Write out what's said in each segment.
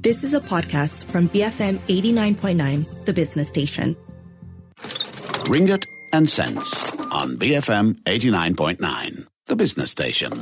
This is a podcast from BFM 89.9, the business station. Ringgit and Cents on BFM 89.9, the business station.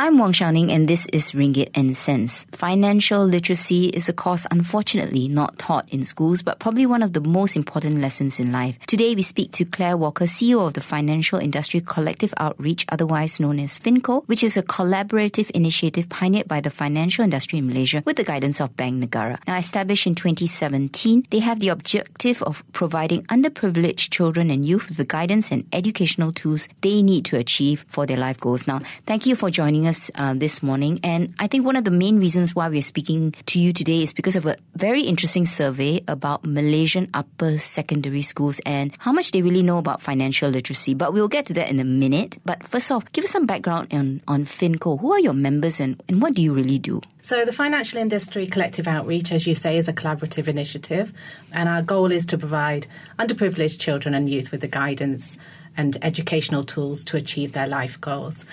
I'm Wong Shou Ning and this is Ringgit and Cents. Financial literacy is a course unfortunately not taught in schools, but probably one of the most important lessons in life. Today we speak to Clare Walker, CEO of the Financial Industry Collective Outreach, otherwise known as FinCo, which is a collaborative initiative pioneered by the financial industry in Malaysia with the guidance of Bank Negara. Now established in 2017, they have the objective of providing underprivileged children and youth with the guidance and educational tools they need to achieve for their life goals. Now, thank you for joining us uh, this morning. And I think one of the main reasons why we're speaking to you today is because of a very interesting survey about Malaysian upper secondary schools and how much they really know about financial literacy. But we'll get to that in a minute. But first off, give us some background on, on FinCo. Who are your members and, and what do you really do? So, the Financial Industry Collective Outreach, as you say, is a collaborative initiative, and our goal is to provide underprivileged children and youth with the guidance and educational tools to achieve their life goals.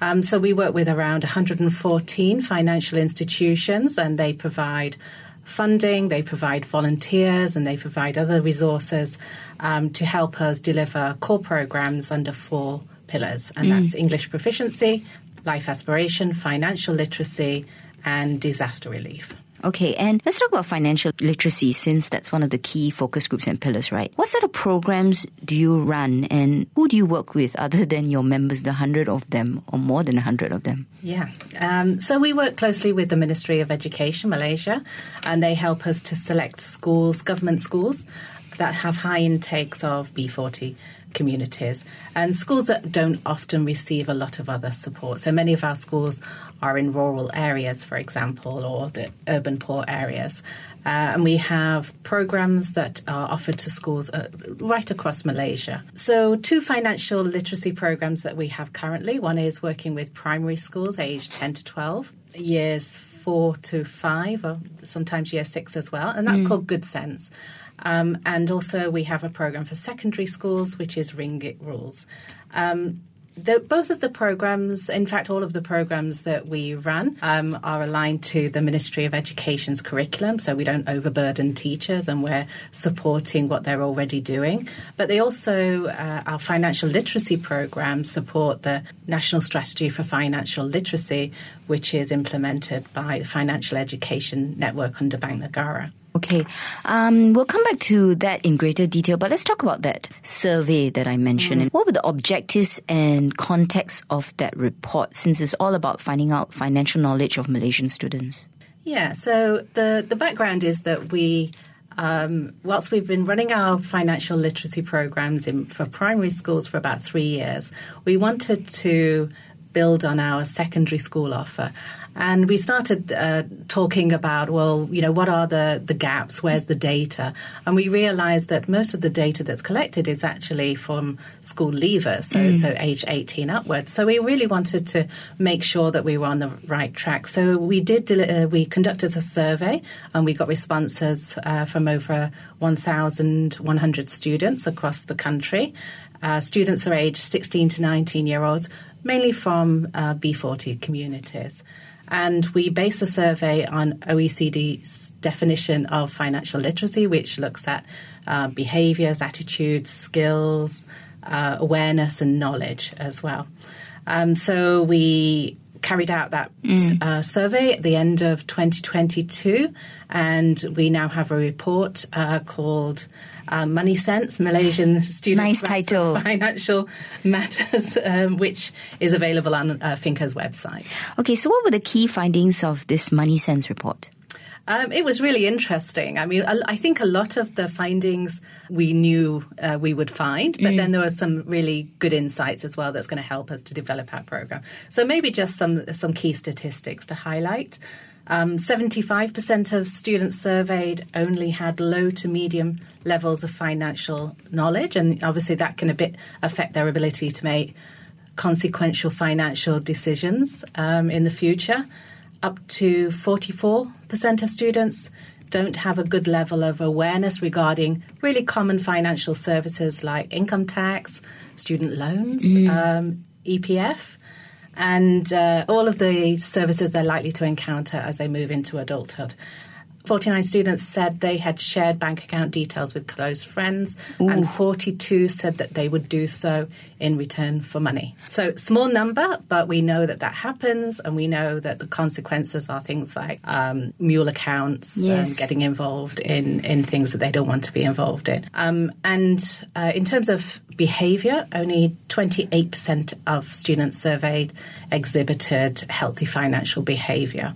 Um, so we work with around 114 financial institutions, and they provide funding, they provide volunteers, and they provide other resources um, to help us deliver core programs under four pillars, and mm. that's English proficiency, life aspiration, financial literacy, and disaster relief. Okay, and let's talk about financial literacy since that's one of the key focus groups and pillars, right? What sort of programs do you run and who do you work with other than your members, the 100 of them or more than 100 of them? Yeah, um, so we work closely with the Ministry of Education, Malaysia, and they help us to select schools, government schools, that have high intakes of B40 communities and schools that don't often receive a lot of other support. So many of our schools are in rural areas, for example, or the urban poor areas. Uh, and we have programs that are offered to schools uh, right across Malaysia. So, two financial literacy programs that we have currently one is working with primary schools aged 10 to 12, years four to five, or sometimes year six as well, and that's mm. called Good Sense. Um, and also, we have a program for secondary schools, which is Ringgit Rules. Um, the, both of the programs, in fact, all of the programs that we run um, are aligned to the Ministry of Education's curriculum, so we don't overburden teachers and we're supporting what they're already doing. But they also, uh, our financial literacy programs support the National Strategy for Financial Literacy, which is implemented by the Financial Education Network under Bank Negara. Okay, um, we'll come back to that in greater detail, but let's talk about that survey that I mentioned. Mm. What were the objectives and context of that report, since it's all about finding out financial knowledge of Malaysian students? Yeah, so the, the background is that we um, whilst we've been running our financial literacy programs in, for primary schools for about three years, we wanted to build on our secondary school offer. And we started uh, talking about, well, you know, what are the, the gaps? Where's the data? And we realized that most of the data that's collected is actually from school leavers, so, mm. so age 18 upwards. So we really wanted to make sure that we were on the right track. So we did, uh, we conducted a survey and we got responses uh, from over 1,100 students across the country. Uh, students are aged 16 to 19 year olds, mainly from uh, B40 communities. And we base the survey on OECD's definition of financial literacy, which looks at uh, behaviors, attitudes, skills, uh, awareness, and knowledge as well. Um, so we carried out that mm. uh, survey at the end of 2022, and we now have a report uh, called uh, Money Sense, Malaysian Students nice title. Financial Matters, um, which is available on uh, FinCo's website. Okay, so what were the key findings of this Money Sense report? Um, it was really interesting. I mean, I think a lot of the findings we knew uh, we would find, but mm. then there were some really good insights as well that's going to help us to develop our program. So maybe just some some key statistics to highlight. Um, 75% of students surveyed only had low to medium levels of financial knowledge, and obviously that can a bit affect their ability to make consequential financial decisions um, in the future. Up to 44% of students don't have a good level of awareness regarding really common financial services like income tax, student loans, mm. um, EPF. and uh, all of the services they're likely to encounter as they move into adulthood. 49 students said they had shared bank account details with close friends, Ooh. and 42 said that they would do so in return for money. So, small number, but we know that that happens, and we know that the consequences are things like um, mule accounts, yes. getting involved in, in things that they don't want to be involved in. Um, and uh, in terms of behavior, only 28% of students surveyed exhibited healthy financial behavior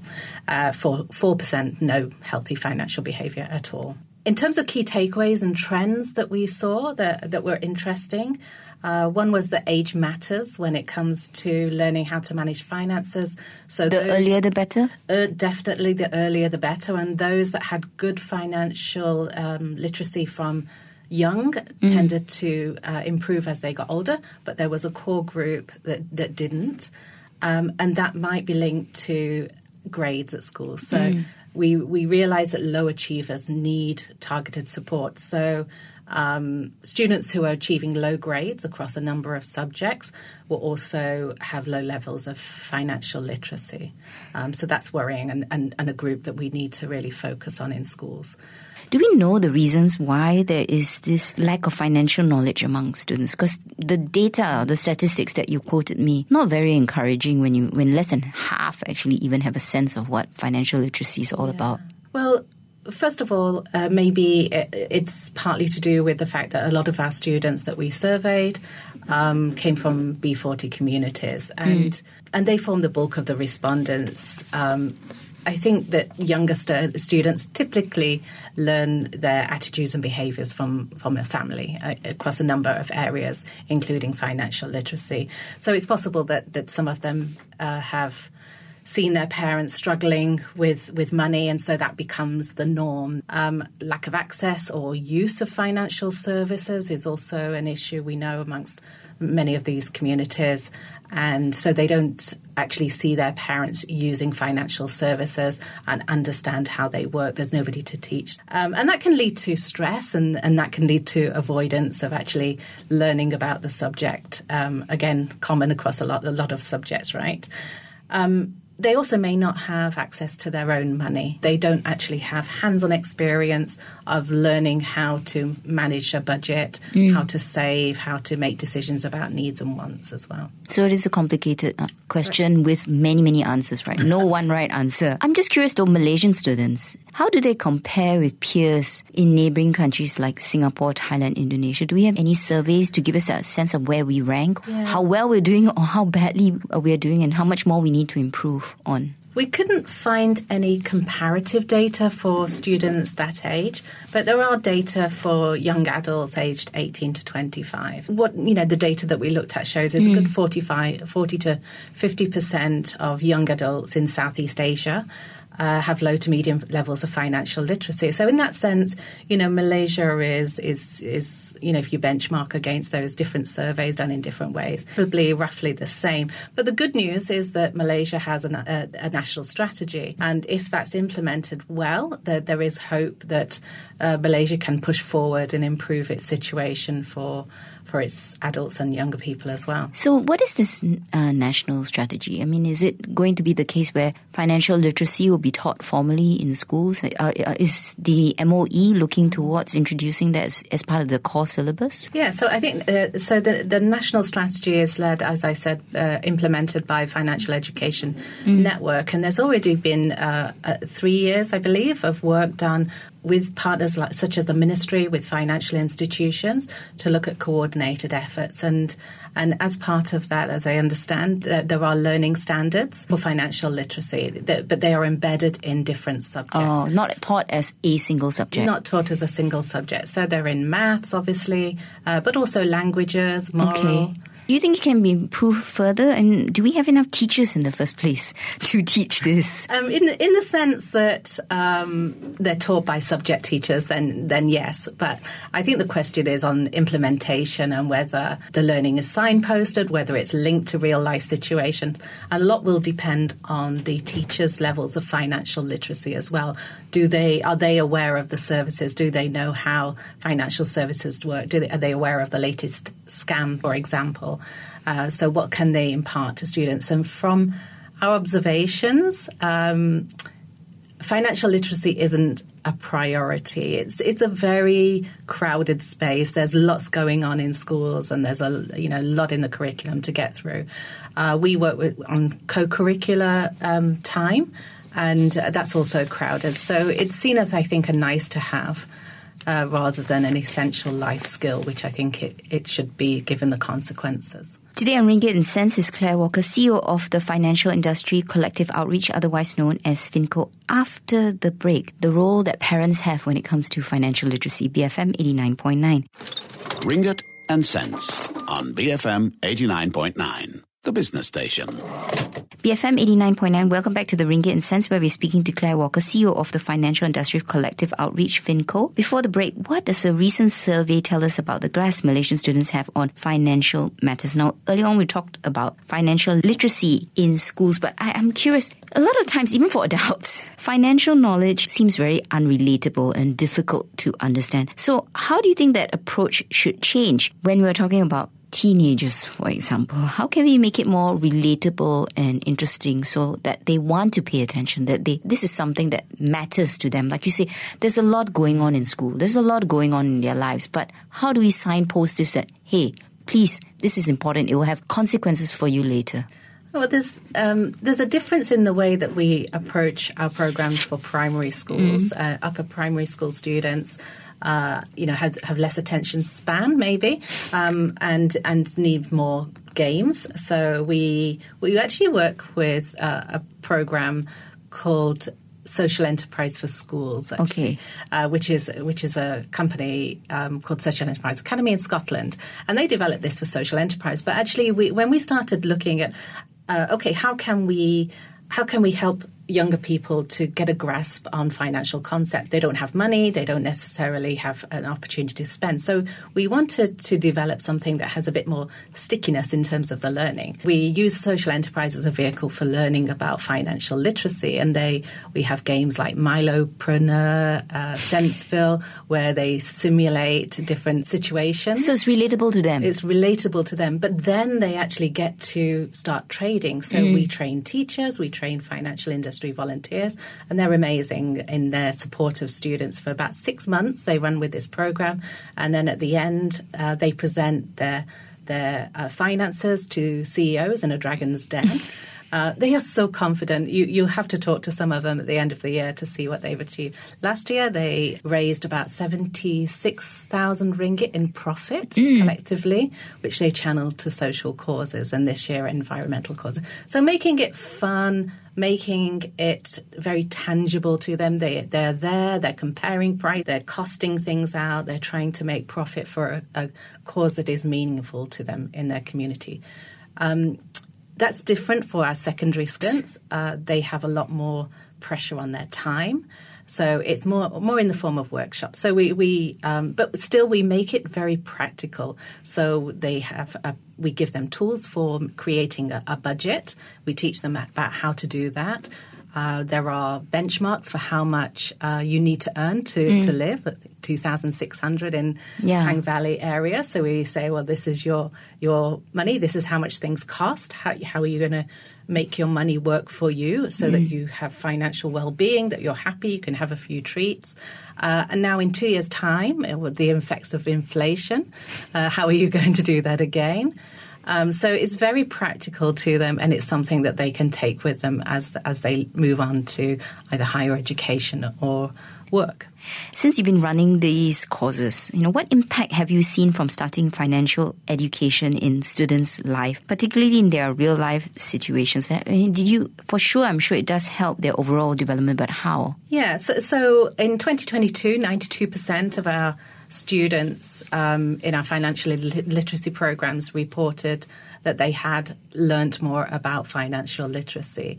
uh, for 4% no healthy financial behavior at all. In terms of key takeaways and trends that we saw that, that were interesting, uh, one was that age matters when it comes to learning how to manage finances. So the those, earlier the better. Uh, definitely, the earlier the better. And those that had good financial um, literacy from young mm. tended to uh, improve as they got older, but there was a core group that that didn't, um, and that might be linked to grades at school. So mm. We we realize that low achievers need targeted support. So um, students who are achieving low grades across a number of subjects will also have low levels of financial literacy. Um, so that's worrying and, and, and, a group that we need to really focus on in schools. Do we know the reasons why there is this lack of financial knowledge among students? Because the data, the statistics that you quoted me, not very encouraging when you when less than half actually even have a sense of what financial literacy is all yeah. about. Well, First of all, uh, maybe it's partly to do with the fact that a lot of our students that we surveyed um, came from B40 communities, and mm. and they form the bulk of the respondents. Um, I think that younger st- students typically learn their attitudes and behaviours from from a family uh, across a number of areas, including financial literacy. So it's possible that that some of them uh, have seen their parents struggling with, with money, and so that becomes the norm. Um, lack of access or use of financial services is also an issue we know amongst many of these communities. And so they don't actually see their parents using financial services and understand how they work. There's nobody to teach. Um, and that can lead to stress and, and that can lead to avoidance of actually learning about the subject. Um, again, common across a lot, a lot of subjects, right? Um, they also may not have access to their own money. They don't actually have hands on experience of learning how to manage a budget, mm. how to save, how to make decisions about needs and wants as well. So it is a complicated uh, question with many, many answers, right? No one right answer. I'm just curious though, Malaysian students, how do they compare with peers in neighboring countries like Singapore, Thailand, Indonesia? Do we have any surveys to give us a sense of where we rank, yeah. how well we're doing or how badly we're doing and how much more we need to improve? on? We couldn't find any comparative data for students that age, but there are data for young adults aged 18 to 25. What, you know, the data that we looked at shows is mm. a good 45, 40 to 50% of young adults in Southeast Asia uh, have low to medium levels of financial literacy. So in that sense, you know, Malaysia is is is you know if you benchmark against those different surveys done in different ways, probably roughly the same. But the good news is that Malaysia has an, a, a, national strategy, and if that's implemented well, there, there is hope that uh, Malaysia can push forward and improve its situation for for its adults and younger people as well. So, what is this uh, national strategy? I mean, is it going to be the case where financial literacy will be taught formally in schools? Uh, uh is the MOE looking towards introducing that as, as, part of the core syllabus? Yeah, so I think uh, so. The, the national strategy is led, as I said, uh, implemented by Financial Education mm. Network, and there's already been uh, three years, I believe, of work done with partners like, such as the ministry, with financial institutions, to look at coordinated efforts. And and as part of that, as I understand, uh, there are learning standards for financial literacy, that, but they are embedded in different subjects. Oh, not taught as a single subject. Not taught as a single subject. So they're in maths, obviously, uh, but also languages, moral. Okay. Do you think it can be improved further? And do we have enough teachers in the first place to teach this? Um, in in the sense that um, they're taught by subject teachers, then then yes. But I think the question is on implementation and whether the learning is signposted, whether it's linked to real life situations. A lot will depend on the teachers' levels of financial literacy as well. Do they are they aware of the services? Do they know how financial services work? Do they, are they aware of the latest scam, for example? Uh, so, what can they impart to students? And from our observations, um, financial literacy isn't a priority. It's it's a very crowded space. There's lots going on in schools, and there's a you know lot in the curriculum to get through. Uh, we work with, on co-curricular um, time, and uh, that's also crowded. So it's seen as I think a nice to have. Uh, rather than an essential life skill, which I think it, it should be given the consequences. Today on Ringgit and Sense is Clare Walker, CEO of the Financial Industry Collective Outreach, otherwise known as FinCo. After the break, the role that parents have when it comes to financial literacy, BFM 89.9. Ringgit and Sense on BFM 89.9 the business station. BFM 89.9, welcome back to the Ringgit and Sense, where we're speaking to Clare Walker, CEO of the Financial Industry Collective Outreach, FinCo. Before the break, what does a recent survey tell us about the grasp Malaysian students have on financial matters? Now, earlier on, we talked about financial literacy in schools, but I am curious, a lot of times, even for adults, financial knowledge seems very unrelatable and difficult to understand. So, how do you think that approach should change when we're talking about teenagers, for example? How can we make it more relatable and interesting so that they want to pay attention, that they, this is something that matters to them? Like you say, there's a lot going on in school, there's a lot going on in their lives, but how do we signpost this that, hey, please, this is important, it will have consequences for you later? Well, there's um, there's a difference in the way that we approach our programs for primary schools, mm. uh, upper primary school students uh, you know, have, have less attention span maybe, um, and and need more games. So we we actually work with uh, a program called Social Enterprise for Schools, actually, okay, uh, which is which is a company um, called Social Enterprise Academy in Scotland, and they developed this for social enterprise. But actually, we, when we started looking at, uh, okay, how can we how can we help younger people to get a grasp on financial concept. They don't have money, they don't necessarily have an opportunity to spend. So we wanted to develop something that has a bit more stickiness in terms of the learning. We use social enterprise as a vehicle for learning about financial literacy, and they we have games like Milopreneur, uh, Senseville, where they simulate different situations. So it's relatable to them. It's relatable to them, but then they actually get to start trading. So mm. we train teachers, we train financial industry industry volunteers, and they're amazing in their support of students. For about six months, they run with this program, and then at the end, uh, they present their their uh, finances to CEOs in a dragon's den. Uh, they are so confident. You you have to talk to some of them at the end of the year to see what they've achieved. Last year, they raised about seventy six thousand ringgit in profit mm. collectively, which they channeled to social causes, and this year environmental causes. So making it fun, making it very tangible to them. They they're there. They're comparing price. They're costing things out. They're trying to make profit for a, a cause that is meaningful to them in their community. Um, that's different for our secondary students. Uh, they have a lot more pressure on their time. So it's more more in the form of workshops. So we, we um, but still we make it very practical. So they have a, we give them tools for creating a, a budget. We teach them about how to do that. Uh, there are benchmarks for how much uh, you need to earn to, mm. to live, 2,600 in yeah. Klang Valley area. So we say, well, this is your your money. This is how much things cost. How, how are you going to make your money work for you so mm. that you have financial well-being, that you're happy, you can have a few treats. Uh, and now in two years' time, uh, with the effects of inflation, uh, how are you going to do that again? Um, so it's very practical to them, and it's something that they can take with them as as they move on to either higher education or work. Since you've been running these courses, you know, what impact have you seen from starting financial education in students' life, particularly in their real life situations? I mean, did you, for sure, I'm sure it does help their overall development, but how? Yeah, so, so in 2022, 92% of our students um, in our financial literacy programs reported that they had learned more about financial literacy.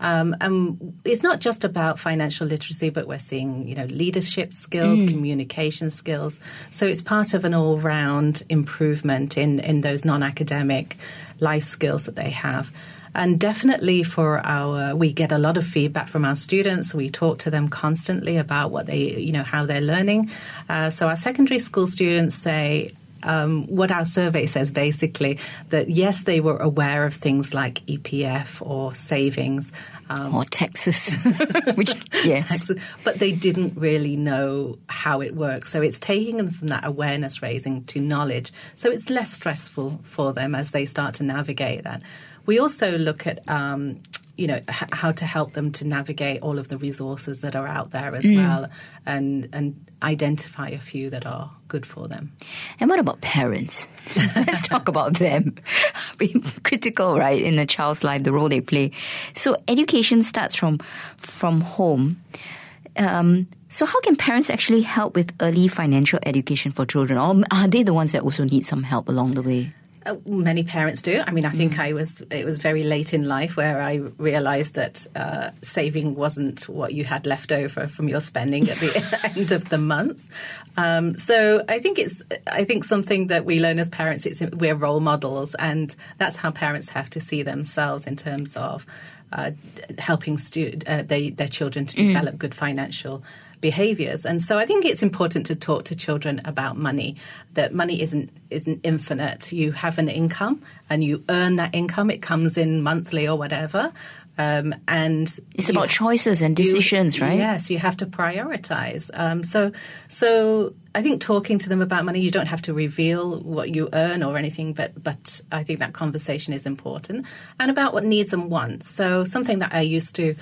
Um, and it's not just about financial literacy, but we're seeing, you know, leadership skills, mm. communication skills. So it's part of an all-round improvement in, in those non-academic life skills that they have. And definitely for our, we get a lot of feedback from our students. We talk to them constantly about what they, you know, how they're learning. Uh, so our secondary school students say, um, what our survey says basically that yes, they were aware of things like EPF or savings. Um, or taxes, which yes, taxes, but they didn't really know how it works. So it's taking them from that awareness raising to knowledge. So it's less stressful for them as they start to navigate that. We also look at um, you know h- how to help them to navigate all of the resources that are out there as mm. well and and identify a few that are good for them. And what about parents? Let's talk about them. Being critical right in a child's life the role they play. So education starts from from home. Um, so how can parents actually help with early financial education for children? Or are they the ones that also need some help along the way uh, many parents do. I mean, I think mm. I was. It was very late in life where I realised that uh, saving wasn't what you had left over from your spending at the end of the month. Um, so I think it's. I think something that we learn as parents. It's we're role models, and that's how parents have to see themselves in terms of uh, helping stu- uh, they, their children to mm. develop good financial behaviors. And so I think it's important to talk to children about money, that money isn't isn't infinite. You have an income and you earn that income. It comes in monthly or whatever. Um, and it's about choices and decisions, you, right? Yes, you have to prioritize. Um, so, so I think talking to them about money, you don't have to reveal what you earn or anything, but but I think that conversation is important, and about what needs and wants. So, something that I used to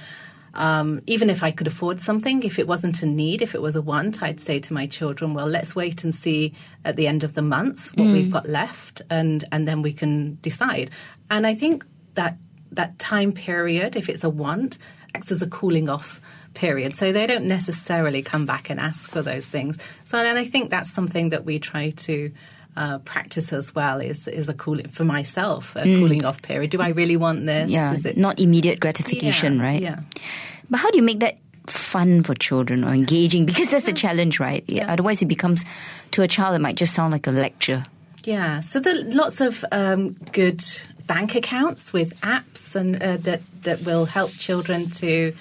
um, even if I could afford something, if it wasn't a need, if it was a want, I'd say to my children, well, let's wait and see at the end of the month what mm. we've got left, and, and then we can decide. And I think that that time period, if it's a want, acts as a cooling off period. So they don't necessarily come back and ask for those things. So, and I think that's something that we try to uh, practice as well is is a cooling for myself a mm. cooling off period. Do I really want this? Yeah, is it, not immediate gratification, yeah, right? Yeah. But how do you make that fun for children or engaging? Because that's a challenge, right? Yeah. Otherwise, it becomes to a child it might just sound like a lecture. Yeah. So there are lots of um, good bank accounts with apps and uh, that that will help children to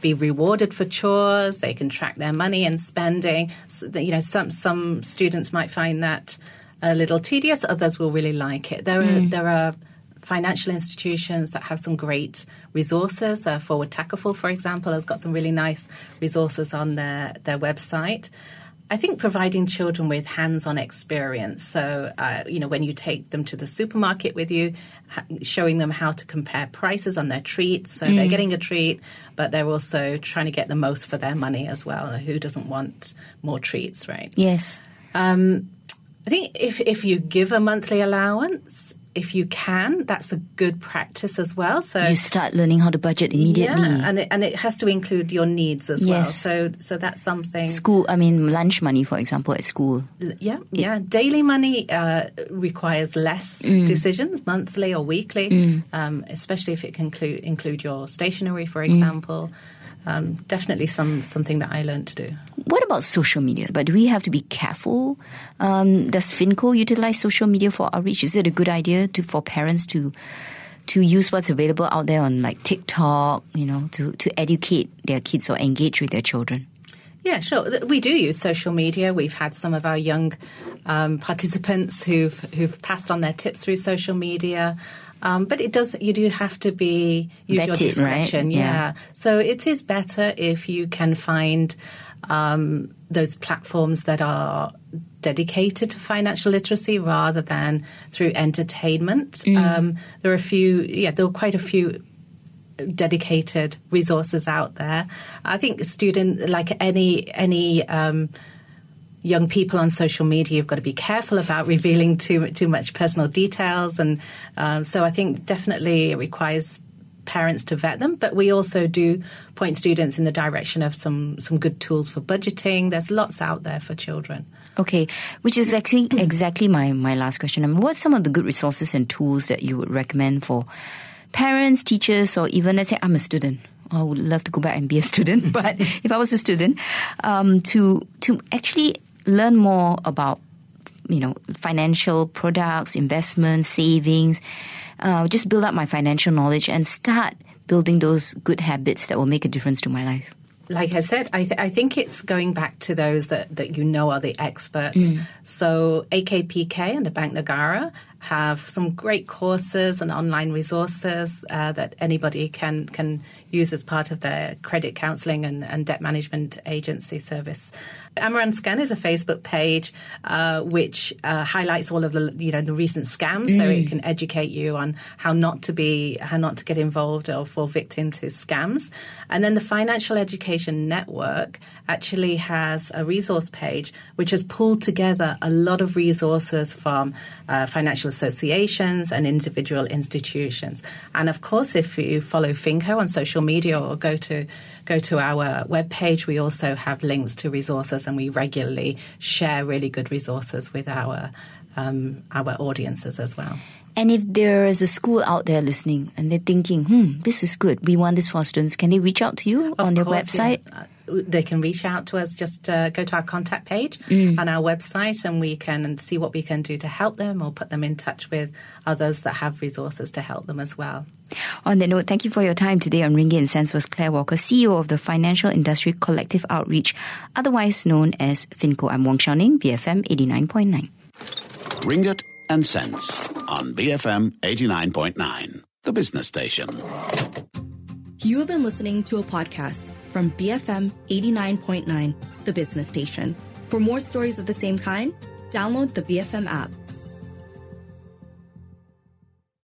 be rewarded for chores. They can track their money and spending. So, you know, some some students might find that a little tedious. Others will really like it. There mm. are there are financial institutions that have some great resources. Uh, FWD Takaful, for example, has got some really nice resources on their their website. I think providing children with hands-on experience. So, uh, you know, when you take them to the supermarket with you, ha- showing them how to compare prices on their treats. So mm. they're getting a treat, but they're also trying to get the most for their money as well. Who doesn't want more treats, right? Yes. Um, I think if if you give a monthly allowance, if you can, that's a good practice as well. So you start learning how to budget immediately, yeah, and it, and it has to include your needs as yes. well. So so that's something. School, I mean, lunch money, for example, at school. Yeah, it, yeah. Daily money uh, requires less mm. decisions, monthly or weekly, mm. um, especially if it can include include your stationery, for mm. example. Mm um, definitely some something that I learned to do. What about social media? But do we have to be careful? Um, does FinCo utilize social media for outreach? Is it a good idea to for parents to to use what's available out there on like TikTok, you know, to, to educate their kids or engage with their children? Yeah, sure. We do use social media. We've had some of our young um, participants who've who've passed on their tips through social media. Um, but it does. You do have to be use your discretion. Right? Yeah. yeah. So it is better if you can find um, those platforms that are dedicated to financial literacy rather than through entertainment. Mm. Um, there are a few. Yeah, there are quite a few dedicated resources out there. I think student like any any um, young people on social media have got to be careful about revealing too too much personal details, and um, so I think definitely it requires parents to vet them. But we also do point students in the direction of some some good tools for budgeting. There's lots out there for children. Okay, which is actually exactly my my last question. I mean, what's some of the good resources and tools that you would recommend for parents, teachers, or even let's say I'm a student? I would love to go back and be a student, but if I was a student, um, to to actually learn more about you know financial products, investments, savings. Uh, just build up my financial knowledge and start building those good habits that will make a difference to my life. like I said, I, th- I, think it's going back to those that, that you know are the experts. Mm. So AKPK and the Bank Negara have some great courses and online resources uh, that anybody can can use as part of their credit counselling and, and, debt management agency service. Amaran Scam is a Facebook page uh, which uh, highlights all of the you know the recent scams, mm. so it can educate you on how not to be how not to get involved or fall victim to scams. And then the Financial Education Network actually has a resource page which has pulled together a lot of resources from uh, financial associations and individual institutions. And of course, if you follow Finco on social media or go to go to our webpage, we also have links to resources, and we regularly share really good resources with our um, our audiences as well. And if there is a school out there listening and they're thinking, hmm, this is good, we want this for students, can they reach out to you of on their course, website? Yeah. Uh, they can reach out to us. Just uh, go to our contact page mm. on our website, and we can see what we can do to help them, or put them in touch with others that have resources to help them as well. On that note, thank you for your time today on Ringgit and Cents was Clare Walker, CEO of the Financial Industry Collective Outreach, otherwise known as FinCo. I'm Wong Shou Ning, BFM 89.9. Ringgit and Cents on BFM 89.9, the business station. You have been listening to a podcast from BFM 89.9, the business station. For more stories of the same kind, download the BFM app.